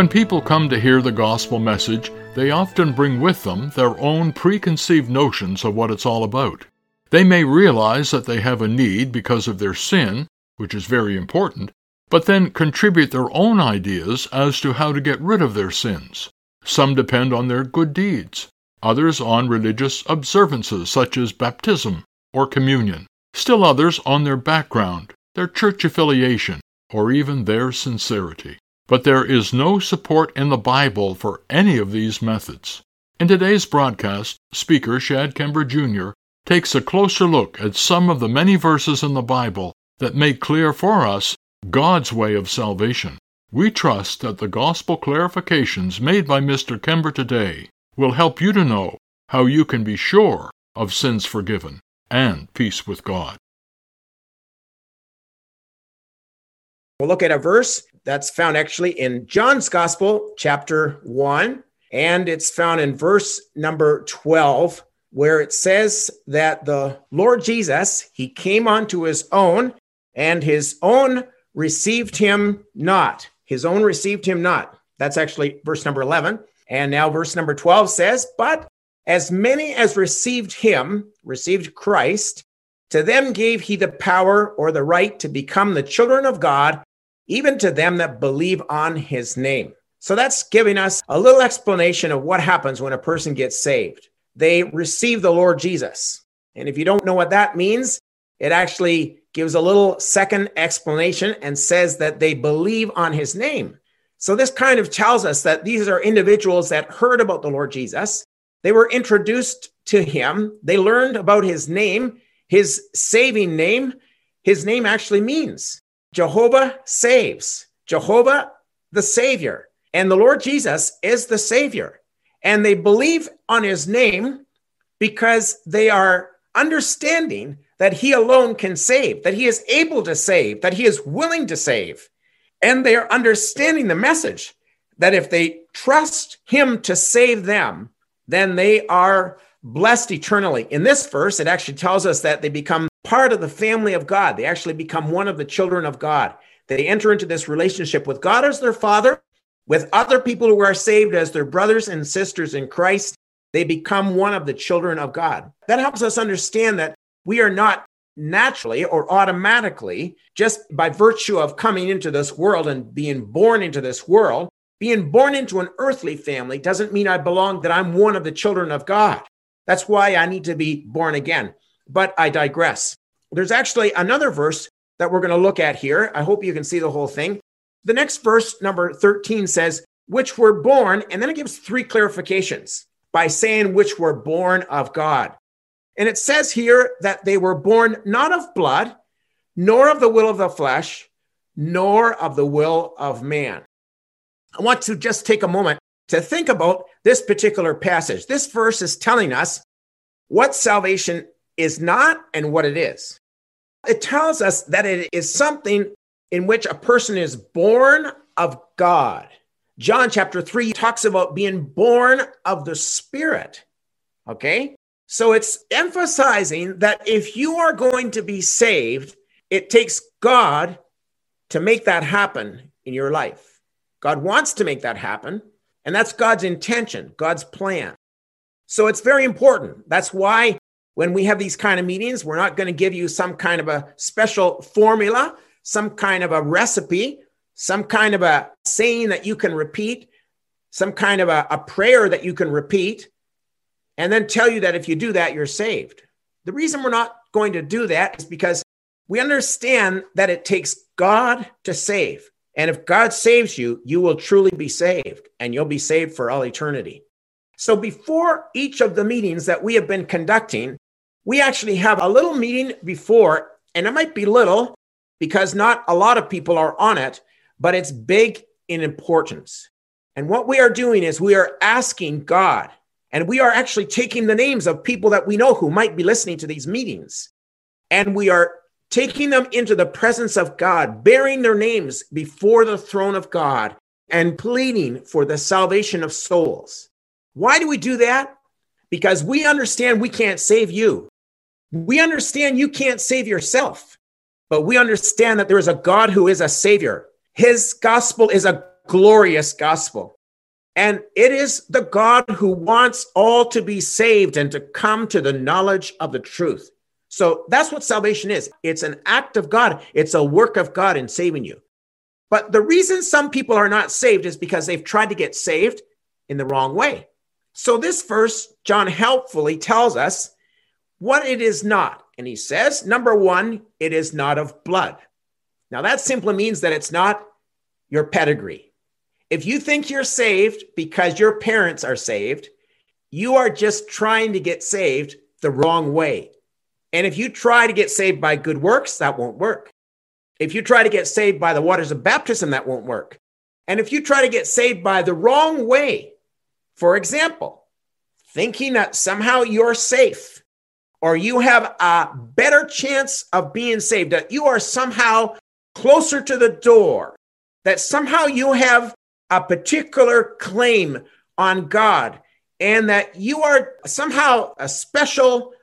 When people come to hear the gospel message, they often bring with them their own preconceived notions of what it's all about. They may realize that they have a need because of their sin, which is very important, but then contribute their own ideas as to how to get rid of their sins. Some depend on their good deeds, others on religious observances such as baptism or communion, still others on their background, their church affiliation, or even their sincerity. But there is no support in the Bible for any of these methods. In today's broadcast, speaker Shad Kember Jr. takes a closer look at some of the many verses in the Bible that make clear for us God's way of salvation. We trust that the gospel clarifications made by Mr. Kember today will help you to know how you can be sure of sins forgiven and peace with God. We'll look at a verse that's found actually in John's Gospel, chapter 1, and it's found in verse number 12, where it says that the Lord Jesus, he came unto his own, and his own received him not. His own received him not. That's actually verse number 11. And now verse number 12 says, But as many as received him, received Christ, to them gave he the power or the right to become the children of God even to them that believe on his name. So that's giving us a little explanation of what happens when a person gets saved. They receive the Lord Jesus. And if you don't know what that means, it actually gives a little second explanation and says that they believe on his name. So this kind of tells us that these are individuals that heard about the Lord Jesus. They were introduced to him. They learned about his name, his saving name. His name actually means Jehovah saves, Jehovah the Savior. And the Lord Jesus is the Savior. And they believe on his name because they are understanding that he alone can save, that he is able to save, that he is willing to save. And they are understanding the message that if they trust him to save them, then they are blessed eternally. In this verse, it actually tells us that they become part of the family of God. They actually become one of the children of God. They enter into this relationship with God as their father, with other people who are saved as their brothers and sisters in Christ. They become one of the children of God. That helps us understand that we are not naturally or automatically, just by virtue of coming into this world and being born into this world, being born into an earthly family doesn't mean I belong, that I'm one of the children of God. That's why I need to be born again. But I digress. There's actually another verse that we're going to look at here. I hope you can see the whole thing. The next verse, number 13, says, which were born, and then it gives three clarifications by saying which were born of God. And it says here that they were born not of blood, nor of the will of the flesh, nor of the will of man. I want to just take a moment to think about this particular passage. This verse is telling us what salvation is not and what it is. It tells us that it is something in which a person is born of God. John chapter 3 talks about being born of the Spirit. Okay? So it's emphasizing that if you are going to be saved, it takes God to make that happen in your life. God wants to make that happen, and that's God's intention, God's plan. So it's very important. That's why when we have these kind of meetings, we're not going to give you some kind of a special formula, some kind of a recipe, some kind of a saying that you can repeat, some kind of a, a prayer that you can repeat, and then tell you that if you do that, you're saved. The reason we're not going to do that is because we understand that it takes God to save. And if God saves you, you will truly be saved and you'll be saved for all eternity. So before each of the meetings that we have been conducting, we actually have a little meeting before, and it might be little because not a lot of people are on it, but it's big in importance. And what we are doing is we are asking God, and we are actually taking the names of people that we know who might be listening to these meetings, and we are taking them into the presence of God, bearing their names before the throne of God, and pleading for the salvation of souls. Why do we do that? Because we understand we can't save you. We understand you can't save yourself, but we understand that there is a God who is a savior. His gospel is a glorious gospel. And it is the God who wants all to be saved and to come to the knowledge of the truth. So that's what salvation is it's an act of God, it's a work of God in saving you. But the reason some people are not saved is because they've tried to get saved in the wrong way. So this verse, John helpfully tells us what it is not. And he says, number one, it is not of blood. Now that simply means that it's not your pedigree. If you think you're saved because your parents are saved, you are just trying to get saved the wrong way. And if you try to get saved by good works, that won't work. If you try to get saved by the waters of baptism, that won't work. And if you try to get saved by the wrong way, for example, thinking that somehow you're safe or you have a better chance of being saved, that you are somehow closer to the door, that somehow you have a particular claim on God, and that you are somehow a special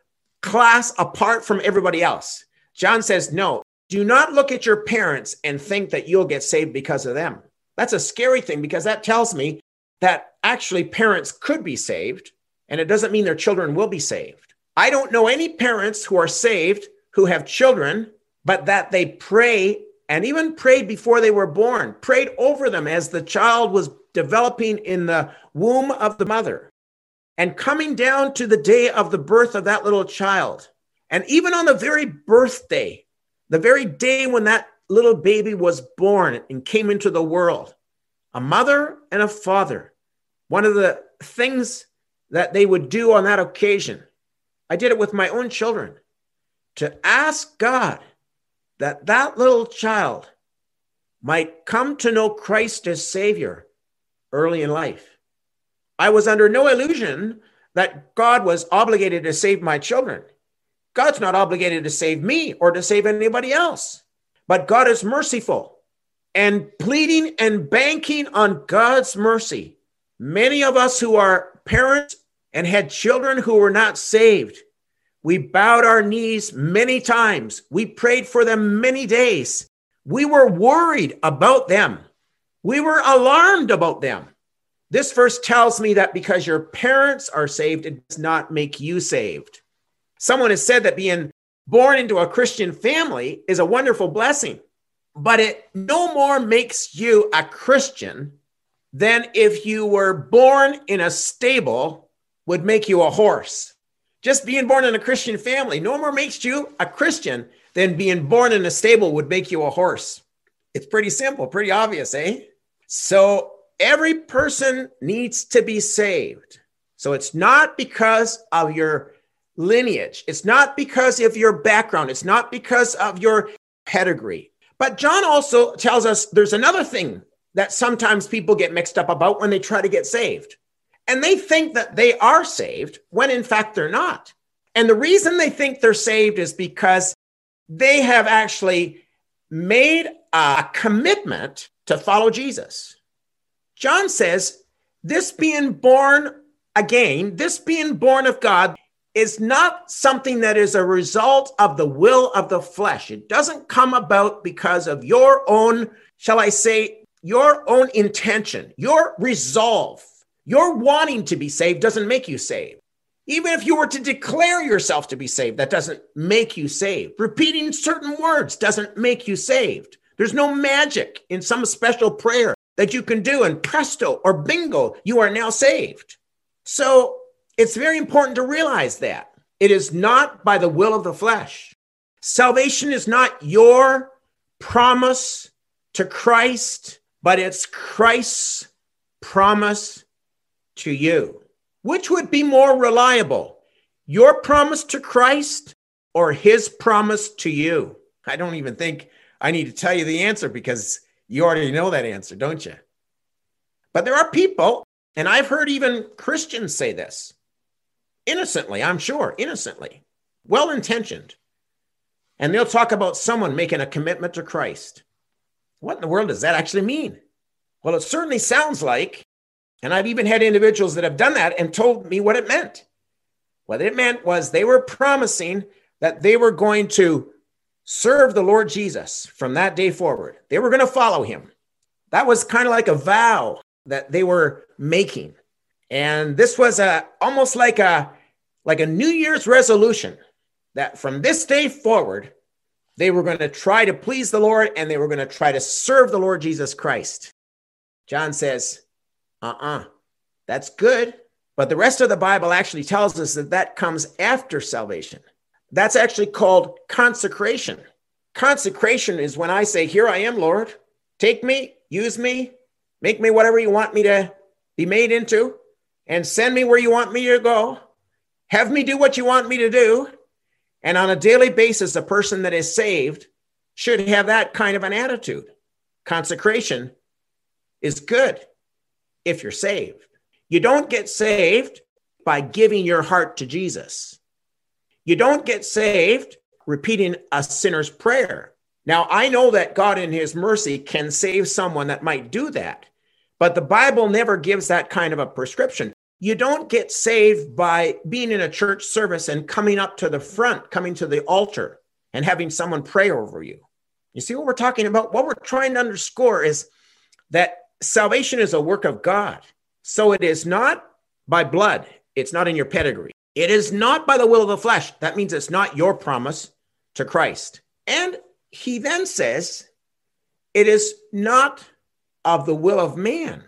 class apart from everybody else. John says, no, do not look at your parents and think that you'll get saved because of them. That's a scary thing because that tells me that actually parents could be saved, and it doesn't mean their children will be saved. I don't know any parents who are saved who have children, but that they pray and even prayed before they were born, prayed over them as the child was developing in the womb of the mother and coming down to the day of the birth of that little child. And even on the very birthday, the very day when that little baby was born and came into the world, a mother and a father, one of the things that they would do on that occasion, I did it with my own children, to ask God that that little child might come to know Christ as Savior early in life. I was under no illusion that God was obligated to save my children. God's not obligated to save me or to save anybody else. But God is merciful and pleading and banking on God's mercy. Many of us who are parents and had children who were not saved, we bowed our knees many times. We prayed for them many days. We were worried about them. We were alarmed about them. This verse tells me that because your parents are saved, it does not make you saved. Someone has said that being born into a Christian family is a wonderful blessing, but it no more makes you a Christian than if you were born in a stable would make you a horse. Just being born in a Christian family no more makes you a Christian than being born in a stable would make you a horse. It's pretty simple, pretty obvious, eh? So every person needs to be saved. So it's not because of your lineage, it's not because of your background, it's not because of your pedigree. But John also tells us there's another thing that sometimes people get mixed up about when they try to get saved. And they think that they are saved when in fact they're not. And the reason they think they're saved is because they have actually made a commitment to follow Jesus. John says, this being born again, this being born of God, is not something that is a result of the will of the flesh. It doesn't come about because of your own, shall I say, your own intention, your resolve. Your wanting to be saved doesn't make you saved. Even if you were to declare yourself to be saved, that doesn't make you saved. Repeating certain words doesn't make you saved. There's no magic in some special prayer that you can do, and presto or bingo, you are now saved. So it's very important to realize that it is not by the will of the flesh. Salvation is not your promise to Christ, but it's Christ's promise to you. Which would be more reliable? Your promise to Christ or his promise to you? I don't even think I need to tell you the answer because you already know that answer, don't you? But there are people, and I've heard even Christians say this innocently, I'm sure, innocently, well intentioned. And they'll talk about someone making a commitment to Christ. What in the world does that actually mean? Well, it certainly sounds like, and I've even had individuals that have done that and told me what it meant. What it meant was they were promising that they were going to serve the Lord Jesus from that day forward. They were going to follow him. That was kind of like a vow that they were making. And this was a almost like a like a New Year's resolution that from this day forward they were going to try to please the Lord and they were going to try to serve the Lord Jesus Christ. John says, "Uh-uh. That's good, but the rest of the Bible actually tells us that that comes after salvation. That's actually called consecration. Consecration is when I say, Here I am, Lord, take me, use me, make me whatever you want me to be made into, and send me where you want me to go. Have me do what you want me to do. And on a daily basis, a person that is saved should have that kind of an attitude. Consecration is good if you're saved. You don't get saved by giving your heart to Jesus. You don't get saved repeating a sinner's prayer. Now, I know that God, in His mercy, can save someone that might do that, but the Bible never gives that kind of a prescription. You don't get saved by being in a church service and coming up to the front, coming to the altar, and having someone pray over you. You see what we're talking about? What we're trying to underscore is that salvation is a work of God. So it is not by blood, it's not in your pedigree. It is not by the will of the flesh. That means it's not your promise to Christ. And he then says, it is not of the will of man.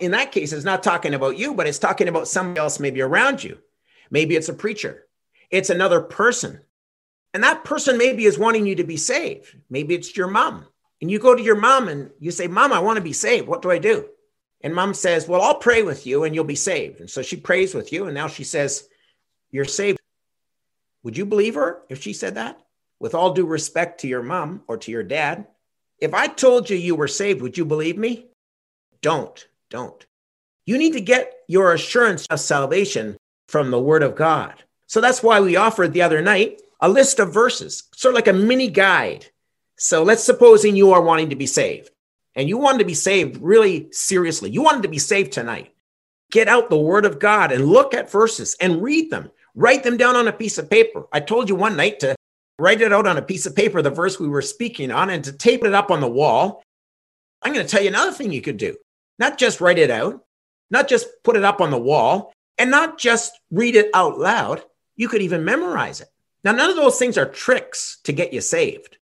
In that case, it's not talking about you, but it's talking about somebody else maybe around you. Maybe it's a preacher, it's another person. And that person maybe is wanting you to be saved. Maybe it's your mom. And you go to your mom and you say, Mom, I want to be saved. What do I do? And mom says, Well, I'll pray with you and you'll be saved. And so she prays with you. And now she says, you're saved. Would you believe her if she said that? With all due respect to your mom or to your dad, if I told you you were saved, would you believe me? Don't, don't. You need to get your assurance of salvation from the Word of God. So that's why we offered the other night a list of verses, sort of like a mini guide. So let's supposing you are wanting to be saved and you wanted to be saved really seriously. You wanted to be saved tonight. Get out the Word of God and look at verses and read them. Write them down on a piece of paper. I told you one night to write it out on a piece of paper, the verse we were speaking on, and to tape it up on the wall. I'm going to tell you another thing you could do. Not just write it out, not just put it up on the wall, and not just read it out loud. You could even memorize it. Now, none of those things are tricks to get you saved.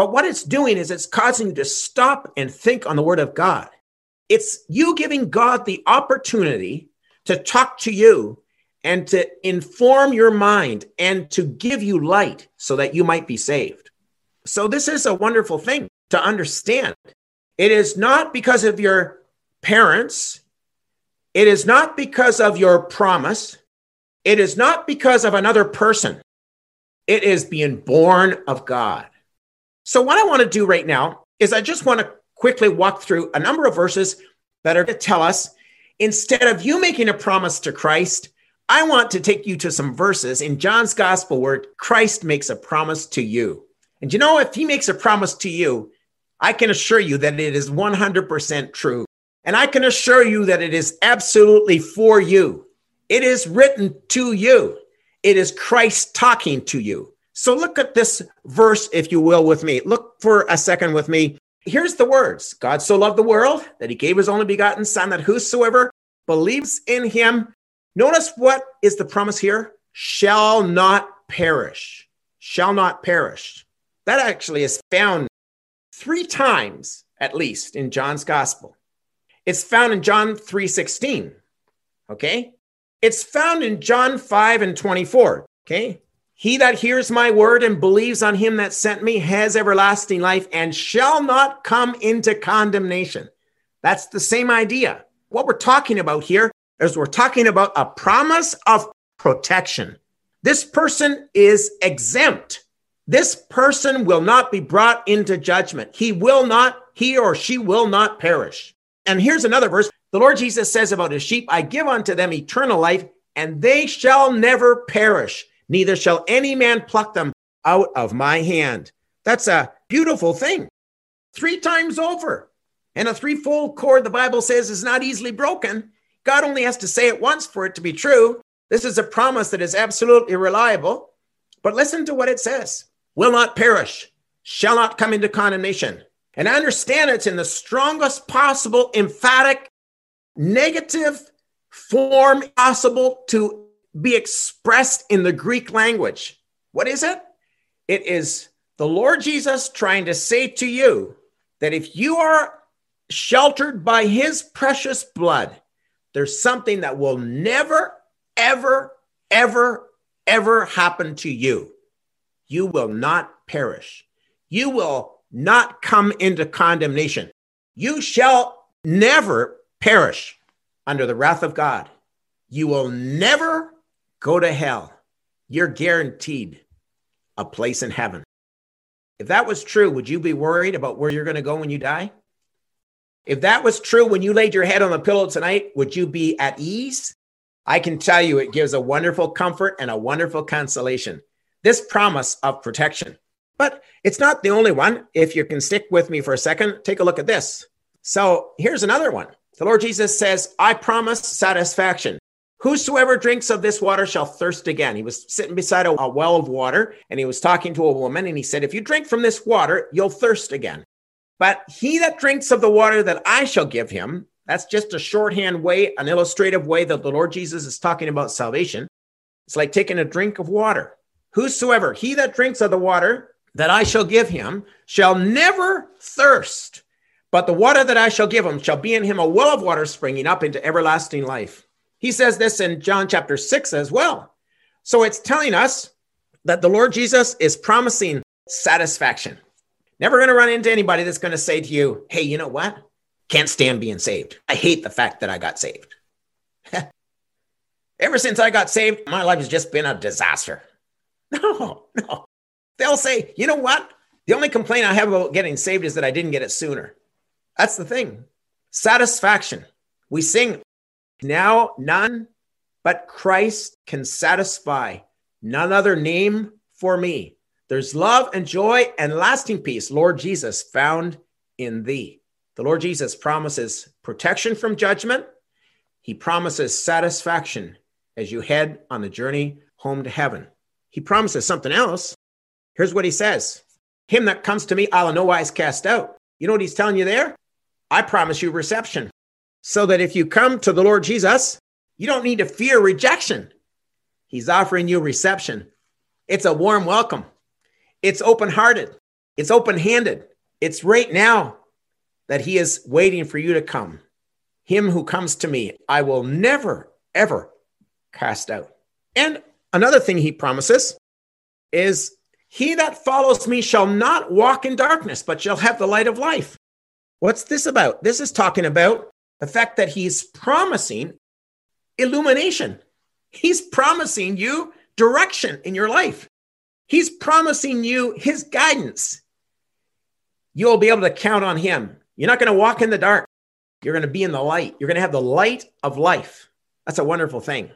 But what it's doing is it's causing you to stop and think on the word of God. It's you giving God the opportunity to talk to you and to inform your mind and to give you light so that you might be saved. So, this is a wonderful thing to understand. It is not because of your parents, it is not because of your promise, it is not because of another person. It is being born of God. So, what I want to do right now is I just want to quickly walk through a number of verses that are to tell us instead of you making a promise to Christ, I want to take you to some verses in John's gospel where Christ makes a promise to you. And you know, if he makes a promise to you, I can assure you that it is 100% true. And I can assure you that it is absolutely for you. It is written to you. It is Christ talking to you. So look at this verse, if you will, with me. Look for a second with me. Here's the words God so loved the world that he gave his only begotten Son, that whosoever believes in him Notice what is the promise here? Shall not perish. Shall not perish. That actually is found three times at least in John's gospel. It's found in John 3:16. Okay? It's found in John 5 and 24. Okay? He that hears my word and believes on him that sent me has everlasting life and shall not come into condemnation. That's the same idea. What we're talking about here is we're talking about a promise of protection. This person is exempt. This person will not be brought into judgment. He will not, he or she will not perish. And here's another verse. The Lord Jesus says about his sheep, I give unto them eternal life, and they shall never perish, neither shall any man pluck them out of my hand. That's a beautiful thing. Three times over. And a threefold cord, the Bible says, is not easily broken. God only has to say it once for it to be true. This is a promise that is absolutely reliable. But listen to what it says will not perish, shall not come into condemnation. And I understand it's in the strongest possible, emphatic, negative form possible to be expressed in the Greek language. What is it? It is the Lord Jesus trying to say to you that if you are sheltered by his precious blood, there's something that will never, ever, ever, ever happen to you. You will not perish. You will not come into condemnation. You shall never perish under the wrath of God. You will never go to hell. You're guaranteed a place in heaven. If that was true, would you be worried about where you're going to go when you die? If that was true when you laid your head on the pillow tonight, would you be at ease? I can tell you it gives a wonderful comfort and a wonderful consolation. This promise of protection. But it's not the only one. If you can stick with me for a second, take a look at this. So here's another one. The Lord Jesus says, I promise satisfaction. Whosoever drinks of this water shall thirst again. He was sitting beside a, a, well of water and he was talking to a woman and he said, If you drink from this water, you'll thirst again. But he that drinks of the water that I shall give him, that's just a shorthand way, an illustrative way that the Lord Jesus is talking about salvation. It's like taking a drink of water. Whosoever, he that drinks of the water that I shall give him, shall never thirst. But the water that I shall give him shall be in him a well of water springing up into everlasting life. He says this in John chapter 6 as well. So it's telling us that the Lord Jesus is promising satisfaction. Never going to run into anybody that's going to say to you, hey, you know what? Can't stand being saved. I hate the fact that I got saved. Ever since I got saved, my life has just been a disaster. No, no. They'll say, you know what? The only complaint I have about getting saved is that I didn't get it sooner. That's the thing. Satisfaction. We sing, now none but Christ can satisfy, none other name for me. There's love and joy and lasting peace, Lord Jesus, found in thee. The Lord Jesus promises protection from judgment. He promises satisfaction as you head on the journey home to heaven. He promises something else. Here's what he says Him that comes to me, I'll in no wise cast out. You know what he's telling you there? I promise you reception. So that if you come to the Lord Jesus, you don't need to fear rejection. He's offering you reception. It's a warm welcome. It's open hearted, it's open handed. It's right now that He is waiting for you to come. Him who comes to me, I will never, ever cast out. And another thing He promises is, He that follows me shall not walk in darkness, but shall have the light of life. What's this about? This is talking about the fact that He's promising illumination. He's promising you direction in your life. He's promising you his guidance. You'll be able to count on him. You're not going to walk in the dark. You're going to be in the light. You're going to have the light of life. That's a wonderful thing.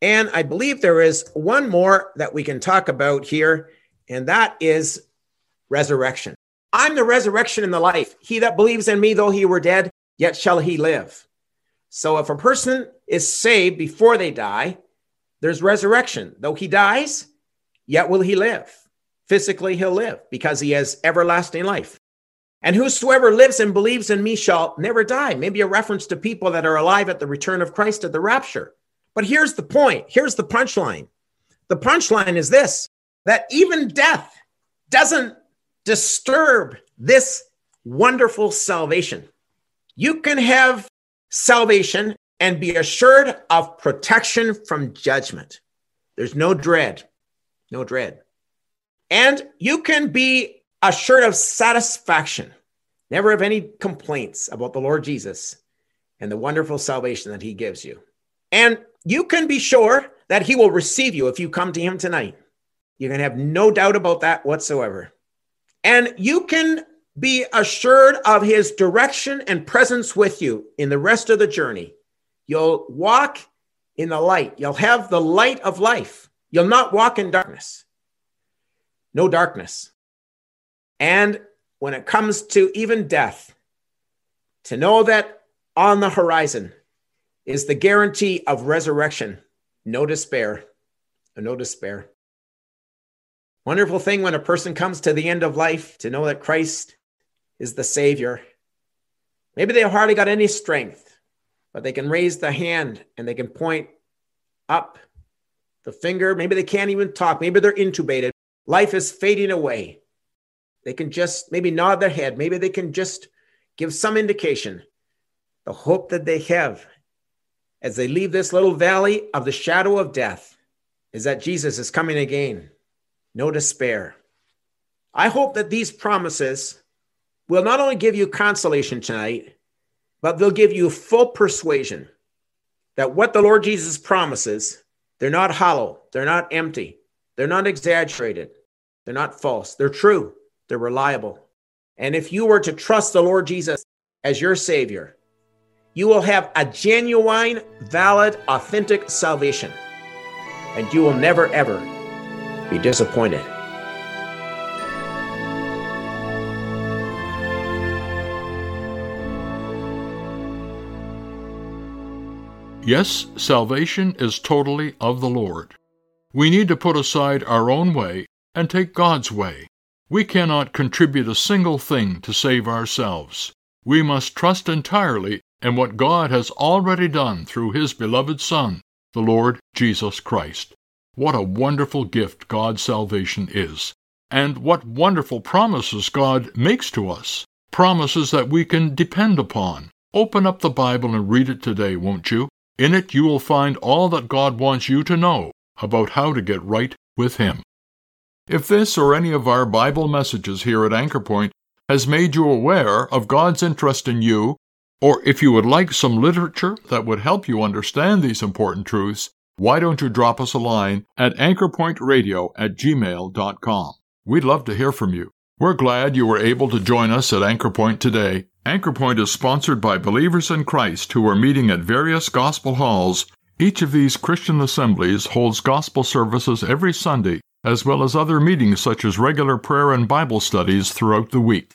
And I believe there is one more that we can talk about here, and that is resurrection. I'm the resurrection and the life. He that believes in me, though he were dead, yet shall he live. So if a person is saved before they die, there's resurrection. Though he dies, yet will he live. Physically, he'll live because he has everlasting life. And whosoever lives and believes in me shall never die. Maybe a reference to people that are alive at the return of Christ at the rapture. But here's the point here's the punchline. The punchline is this that even death doesn't disturb this wonderful salvation. You can have salvation and be assured of protection from judgment. There's no dread no dread. And you can be assured of satisfaction, never have any complaints about the Lord Jesus and the wonderful salvation that he gives you. And you can be sure that he will receive you if you come to him tonight. You can have no doubt about that whatsoever. And you can be assured of his direction and presence with you in the rest of the journey. You'll walk in the light, you'll have the light of life. You'll not walk in darkness. No darkness. And when it comes to even death, to know that on the horizon is the guarantee of resurrection, no despair, no despair. Wonderful thing when a person comes to the end of life to know that Christ is the Savior. Maybe they hardly got any strength, but they can raise the hand and they can point up the finger. Maybe they can't even talk. Maybe they're intubated. Life is fading away. They can just maybe nod their head. Maybe they can just give some indication. The hope that they have as they leave this little valley of the shadow of death is that Jesus is coming again. No despair. I hope that these promises will not only give you consolation tonight, but they'll give you full persuasion that what the Lord Jesus promises, they're not hollow, they're not empty, they're not exaggerated, they're not false, they're true, they're reliable. And if you were to trust the Lord Jesus as your Savior, you will have a genuine, valid, authentic salvation. And you will never, ever be disappointed. Yes, salvation is totally of the Lord. We need to put aside our own way and take God's way. We cannot contribute a single thing to save ourselves. We must trust entirely in what God has already done through His beloved Son, the Lord Jesus Christ. What a wonderful gift God's salvation is, and what wonderful promises God makes to us. Promises that we can depend upon. Open up the Bible and read it today, won't you? In it, you will find all that God wants you to know about how to get right with Him. If this or any of our Bible messages here at Anchor Point has made you aware of God's interest in you, or if you would like some literature that would help you understand these important truths, why don't you drop us a line at anchorpointradio at gmail.com? We'd love to hear from you. We're glad you were able to join us at Anchor Point today Anchor Point is sponsored by believers in Christ who are meeting at various gospel halls. Each of these Christian assemblies holds gospel services every Sunday, as well as other meetings such as regular prayer and Bible studies throughout the week.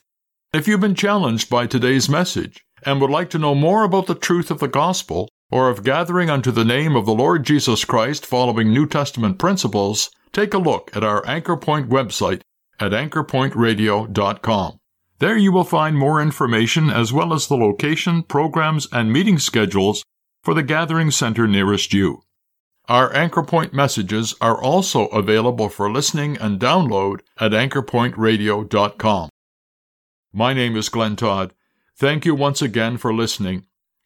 If you've been challenged by today's message and would like to know more about the truth of the gospel, or of gathering unto the name of the Lord Jesus Christ following New Testament principles, take a look at our Anchor Point website at anchorpointradio.com. There you will find more information as well as the location, programs, and meeting schedules for the gathering center nearest you. Our Anchor Point messages are also available for listening and download at anchorpointradio.com. My name is Glenn Todd. Thank you once again for listening,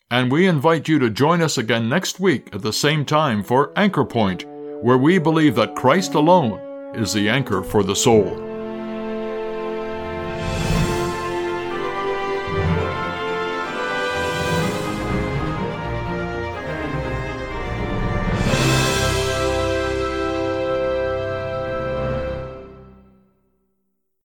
and we invite you to join us again next week at the same time for Anchor Point, where we believe that Christ alone is the anchor for the soul.